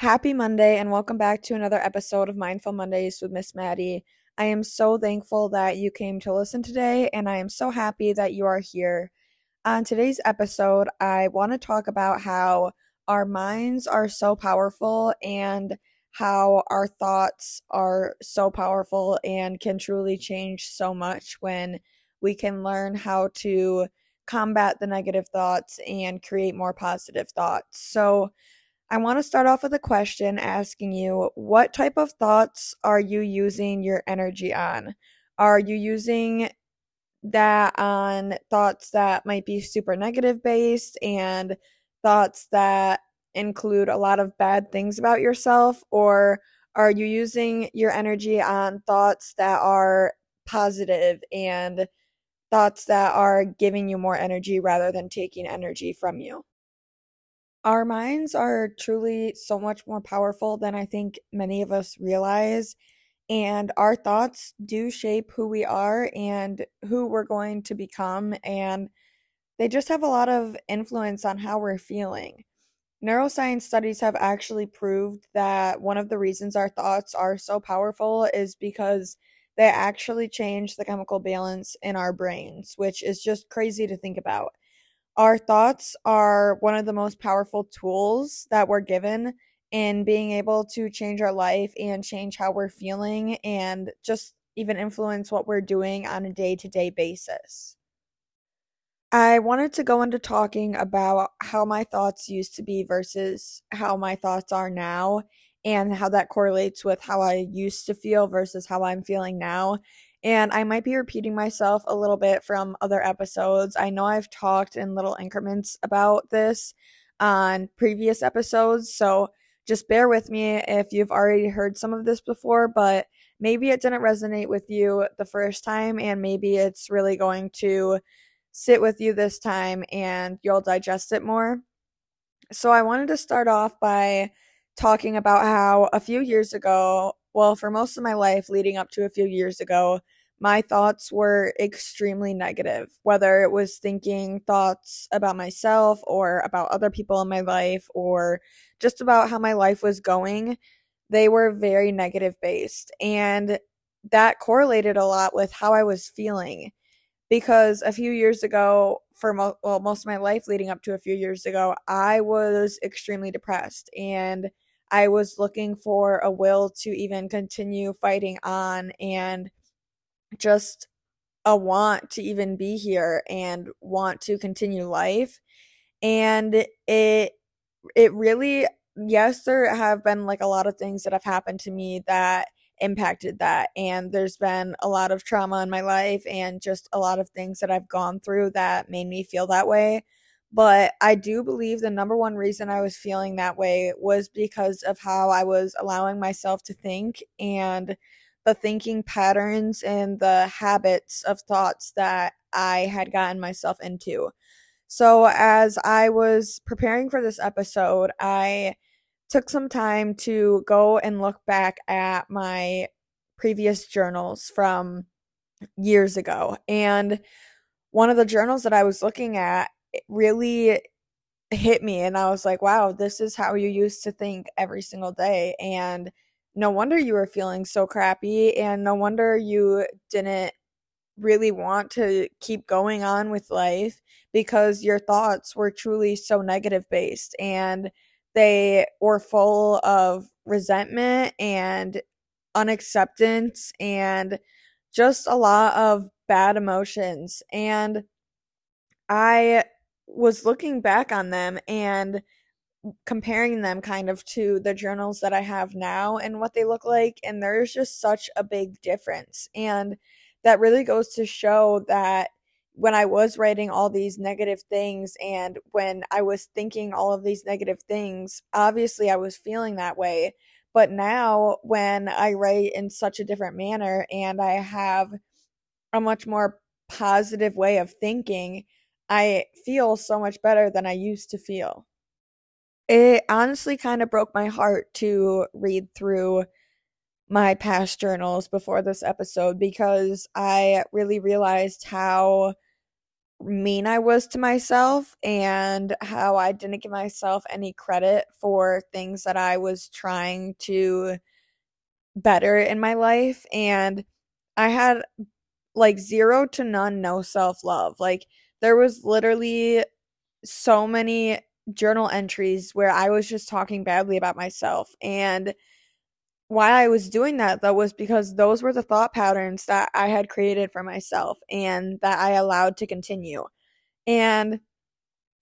Happy Monday, and welcome back to another episode of Mindful Mondays with Miss Maddie. I am so thankful that you came to listen today, and I am so happy that you are here. On today's episode, I want to talk about how our minds are so powerful and how our thoughts are so powerful and can truly change so much when we can learn how to combat the negative thoughts and create more positive thoughts. So, I want to start off with a question asking you what type of thoughts are you using your energy on? Are you using that on thoughts that might be super negative based and thoughts that include a lot of bad things about yourself? Or are you using your energy on thoughts that are positive and thoughts that are giving you more energy rather than taking energy from you? Our minds are truly so much more powerful than I think many of us realize. And our thoughts do shape who we are and who we're going to become. And they just have a lot of influence on how we're feeling. Neuroscience studies have actually proved that one of the reasons our thoughts are so powerful is because they actually change the chemical balance in our brains, which is just crazy to think about. Our thoughts are one of the most powerful tools that we're given in being able to change our life and change how we're feeling and just even influence what we're doing on a day to day basis. I wanted to go into talking about how my thoughts used to be versus how my thoughts are now and how that correlates with how I used to feel versus how I'm feeling now and I might be repeating myself a little bit from other episodes. I know I've talked in little increments about this on previous episodes, so just bear with me if you've already heard some of this before, but maybe it didn't resonate with you the first time, and maybe it's really going to sit with you this time and you'll digest it more. So, I wanted to start off by talking about how a few years ago well, for most of my life leading up to a few years ago, my thoughts were extremely negative, whether it was thinking thoughts about myself or about other people in my life or just about how my life was going. They were very negative based. And that correlated a lot with how I was feeling. Because a few years ago, for mo- well, most of my life leading up to a few years ago, I was extremely depressed and I was looking for a will to even continue fighting on and just a want to even be here and want to continue life. And it it really yes, there have been like a lot of things that have happened to me that impacted that and there's been a lot of trauma in my life and just a lot of things that I've gone through that made me feel that way but I do believe the number one reason I was feeling that way was because of how I was allowing myself to think and the thinking patterns and the habits of thoughts that I had gotten myself into. So, as I was preparing for this episode, I took some time to go and look back at my previous journals from years ago. And one of the journals that I was looking at really hit me and I was like, wow, this is how you used to think every single day and no wonder you were feeling so crappy and no wonder you didn't really want to keep going on with life because your thoughts were truly so negative based and they were full of resentment and unacceptance and just a lot of bad emotions and I was looking back on them and comparing them kind of to the journals that I have now and what they look like. And there's just such a big difference. And that really goes to show that when I was writing all these negative things and when I was thinking all of these negative things, obviously I was feeling that way. But now, when I write in such a different manner and I have a much more positive way of thinking, I feel so much better than I used to feel. It honestly kind of broke my heart to read through my past journals before this episode because I really realized how mean I was to myself and how I didn't give myself any credit for things that I was trying to better in my life. And I had like zero to none no self love. Like, there was literally so many journal entries where I was just talking badly about myself. And why I was doing that though was because those were the thought patterns that I had created for myself and that I allowed to continue. And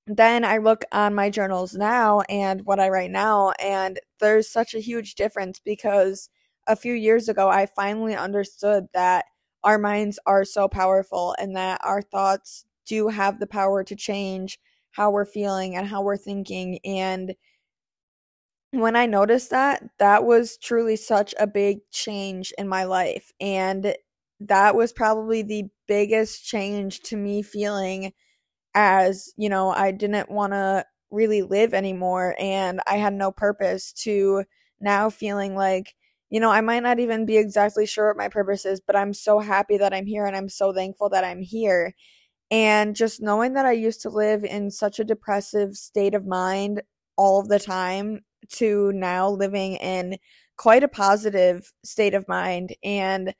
then I look on my journals now and what I write now, and there's such a huge difference because a few years ago I finally understood that our minds are so powerful and that our thoughts do have the power to change how we're feeling and how we're thinking and when I noticed that, that was truly such a big change in my life. And that was probably the biggest change to me feeling as, you know, I didn't want to really live anymore and I had no purpose to now feeling like, you know, I might not even be exactly sure what my purpose is, but I'm so happy that I'm here and I'm so thankful that I'm here. And just knowing that I used to live in such a depressive state of mind all of the time to now living in quite a positive state of mind and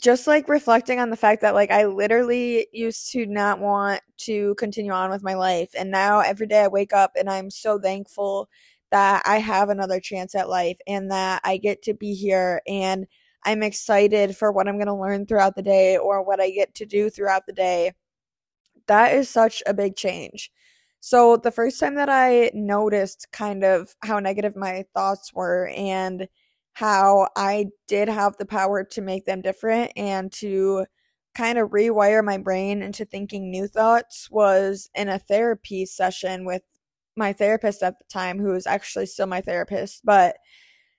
just like reflecting on the fact that like I literally used to not want to continue on with my life. And now every day I wake up and I'm so thankful that I have another chance at life and that I get to be here and I'm excited for what I'm going to learn throughout the day or what I get to do throughout the day. That is such a big change. So, the first time that I noticed kind of how negative my thoughts were and how I did have the power to make them different and to kind of rewire my brain into thinking new thoughts was in a therapy session with my therapist at the time, who was actually still my therapist. But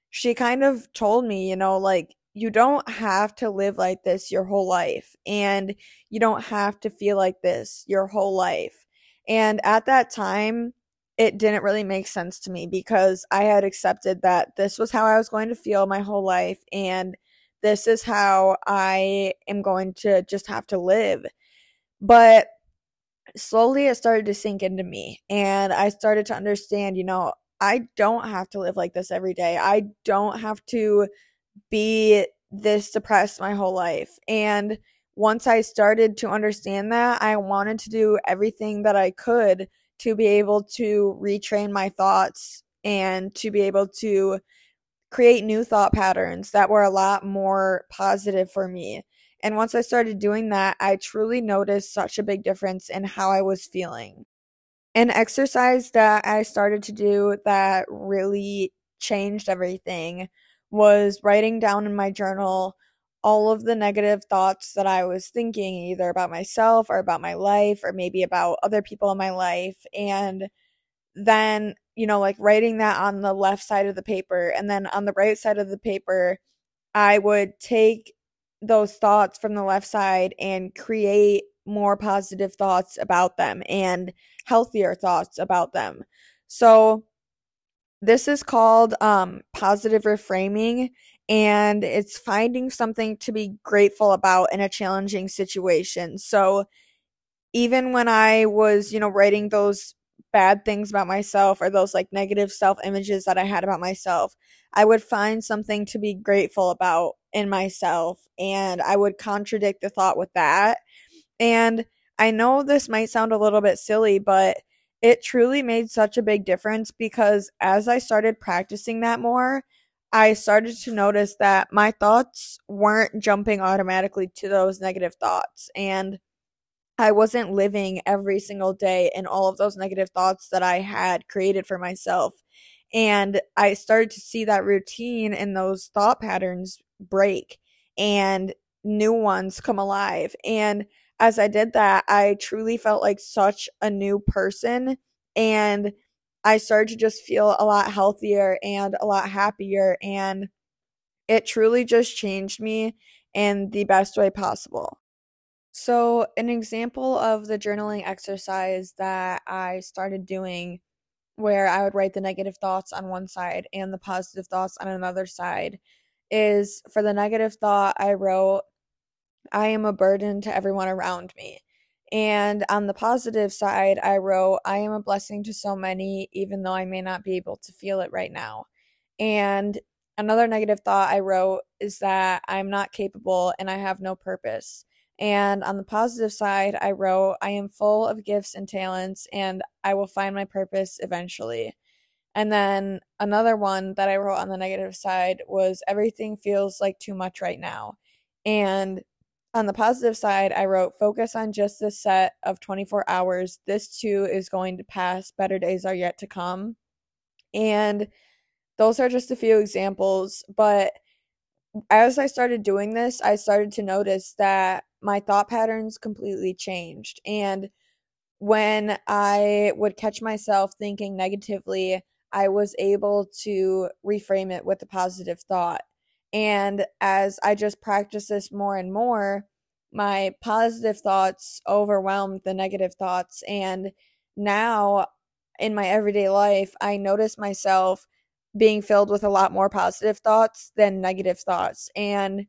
she kind of told me, you know, like, you don't have to live like this your whole life, and you don't have to feel like this your whole life and at that time, it didn't really make sense to me because I had accepted that this was how I was going to feel my whole life and this is how I am going to just have to live. But slowly it started to sink into me and I started to understand, you know, I don't have to live like this every day. I don't have to be this depressed my whole life. And once I started to understand that, I wanted to do everything that I could to be able to retrain my thoughts and to be able to create new thought patterns that were a lot more positive for me. And once I started doing that, I truly noticed such a big difference in how I was feeling. An exercise that I started to do that really changed everything was writing down in my journal all of the negative thoughts that I was thinking, either about myself or about my life, or maybe about other people in my life. And then, you know, like writing that on the left side of the paper. And then on the right side of the paper, I would take those thoughts from the left side and create more positive thoughts about them and healthier thoughts about them. So, this is called um, positive reframing and it's finding something to be grateful about in a challenging situation. So even when I was, you know, writing those bad things about myself or those like negative self images that I had about myself, I would find something to be grateful about in myself and I would contradict the thought with that. And I know this might sound a little bit silly, but it truly made such a big difference because as I started practicing that more, I started to notice that my thoughts weren't jumping automatically to those negative thoughts. And I wasn't living every single day in all of those negative thoughts that I had created for myself. And I started to see that routine and those thought patterns break and new ones come alive. And as I did that, I truly felt like such a new person. And I started to just feel a lot healthier and a lot happier. And it truly just changed me in the best way possible. So, an example of the journaling exercise that I started doing where I would write the negative thoughts on one side and the positive thoughts on another side is for the negative thought, I wrote, I am a burden to everyone around me. And on the positive side, I wrote, I am a blessing to so many, even though I may not be able to feel it right now. And another negative thought I wrote is that I'm not capable and I have no purpose. And on the positive side, I wrote, I am full of gifts and talents and I will find my purpose eventually. And then another one that I wrote on the negative side was, everything feels like too much right now. And on the positive side, I wrote, focus on just this set of 24 hours. This too is going to pass. Better days are yet to come. And those are just a few examples. But as I started doing this, I started to notice that my thought patterns completely changed. And when I would catch myself thinking negatively, I was able to reframe it with a positive thought. And as I just practice this more and more, my positive thoughts overwhelmed the negative thoughts. And now in my everyday life, I notice myself being filled with a lot more positive thoughts than negative thoughts. And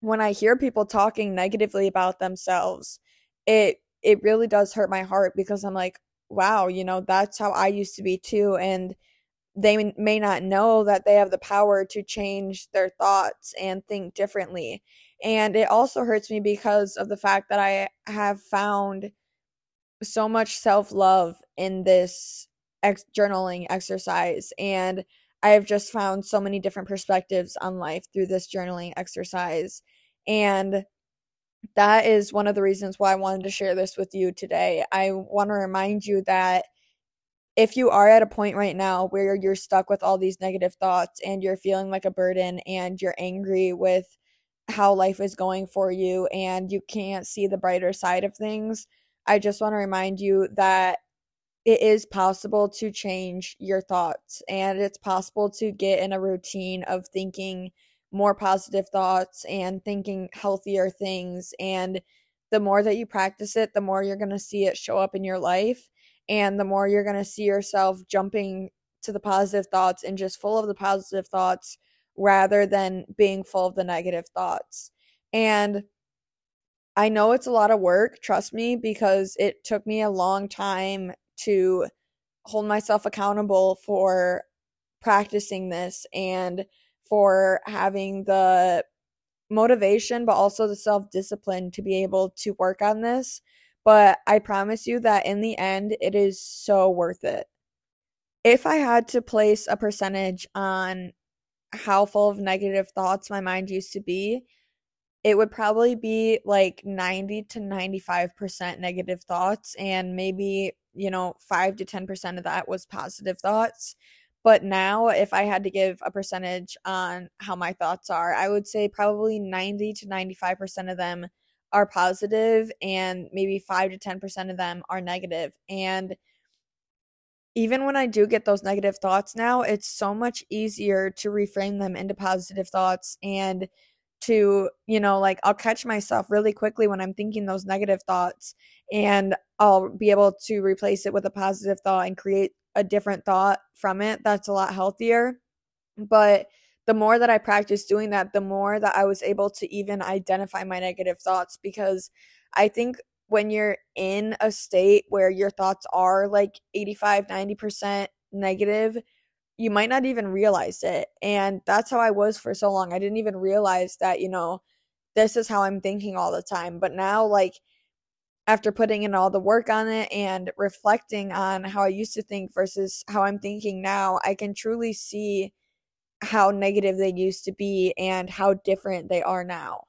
when I hear people talking negatively about themselves, it it really does hurt my heart because I'm like, wow, you know, that's how I used to be too and they may not know that they have the power to change their thoughts and think differently. And it also hurts me because of the fact that I have found so much self love in this ex- journaling exercise. And I have just found so many different perspectives on life through this journaling exercise. And that is one of the reasons why I wanted to share this with you today. I want to remind you that if you are at a point right now where you're stuck with all these negative thoughts and you're feeling like a burden and you're angry with how life is going for you and you can't see the brighter side of things, I just want to remind you that it is possible to change your thoughts and it's possible to get in a routine of thinking more positive thoughts and thinking healthier things. And the more that you practice it the more you're going to see it show up in your life and the more you're going to see yourself jumping to the positive thoughts and just full of the positive thoughts rather than being full of the negative thoughts. And I know it's a lot of work, trust me, because it took me a long time to hold myself accountable for practicing this and for having the motivation, but also the self discipline to be able to work on this but I promise you that in the end, it is so worth it. If I had to place a percentage on how full of negative thoughts my mind used to be, it would probably be like 90 to 95% negative thoughts and maybe, you know, 5 to 10% of that was positive thoughts. But now if I had to give a percentage on how my thoughts are, I would say probably 90 to 95% of them are positive and maybe 5 to 10% of them are negative and even when I do get those negative thoughts now, it's so much easier to reframe them into positive thoughts and to, you know, like I'll catch myself really quickly when I'm thinking those negative thoughts and I'll be able to replace it with a positive thought and create a different thought from it that's a lot healthier. But the more that I practiced doing that, the more that I was able to even identify my negative thoughts because I think when you're in a state where your thoughts are like 85, 90% negative, you might not even realize it. And that's how I was for so long. I didn't even realize that, you know, this is how I'm thinking all the time. But now, like, after putting in all the work on it and reflecting on how I used to think versus how I'm thinking now, I can truly see how negative they used to be and how different they are now.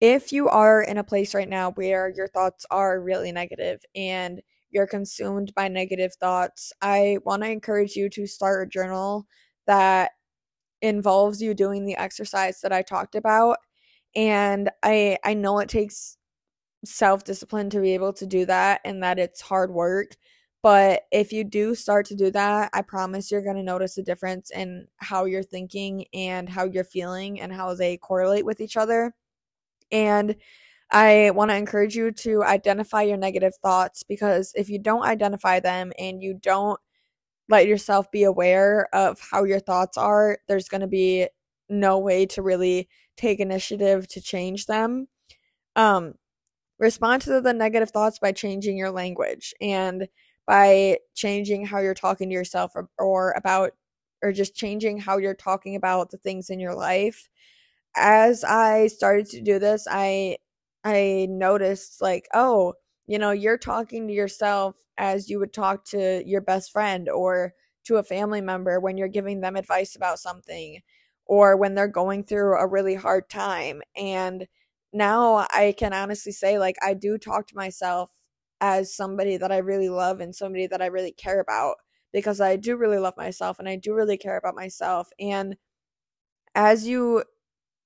If you are in a place right now where your thoughts are really negative and you're consumed by negative thoughts, I want to encourage you to start a journal that involves you doing the exercise that I talked about. And I I know it takes self-discipline to be able to do that and that it's hard work, but if you do start to do that, I promise you're going to notice a difference in how you're thinking and how you're feeling and how they correlate with each other. And I want to encourage you to identify your negative thoughts because if you don't identify them and you don't let yourself be aware of how your thoughts are, there's going to be no way to really take initiative to change them. Um, respond to the negative thoughts by changing your language and by changing how you're talking to yourself or, or about or just changing how you're talking about the things in your life. As i started to do this i i noticed like oh you know you're talking to yourself as you would talk to your best friend or to a family member when you're giving them advice about something or when they're going through a really hard time. And now I can honestly say like I do talk to myself as somebody that I really love and somebody that I really care about because I do really love myself and I do really care about myself. And as you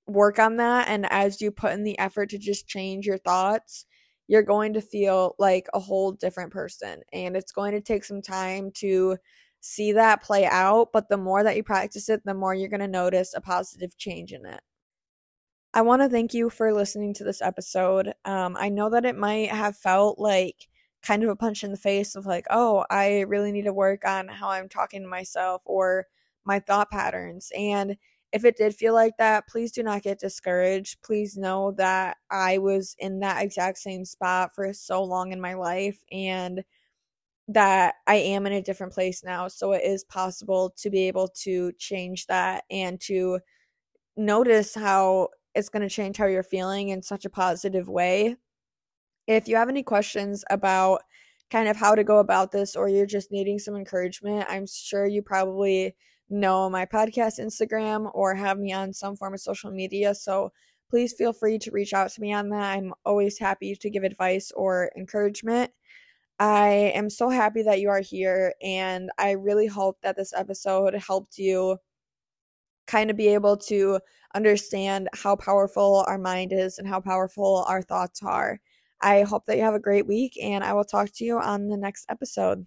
work on that and as you put in the effort to just change your thoughts you're going to feel like a whole different person. And it's going to take some time to see that play out but the more that you practice it the more you're going to notice a positive change in it I want to thank you for listening to this episode. Um, I know that it might have felt like kind of a punch in the face of like, oh, I really need to work on how I'm talking to myself or my thought patterns. And if it did feel like that, please do not get discouraged. Please know that I was in that exact same spot for so long in my life and that I am in a different place now. So it is possible to be able to change that and to notice how it's going to change how you're feeling in such a positive way. If you have any questions about kind of how to go about this or you're just needing some encouragement, I'm sure you probably know my podcast Instagram or have me on some form of social media. So please feel free to reach out to me on that. I'm always happy to give advice or encouragement. I am so happy that you are here, and I really hope that this episode helped you kind of be able to understand how powerful our mind is and how powerful our thoughts are. I hope that you have a great week, and I will talk to you on the next episode.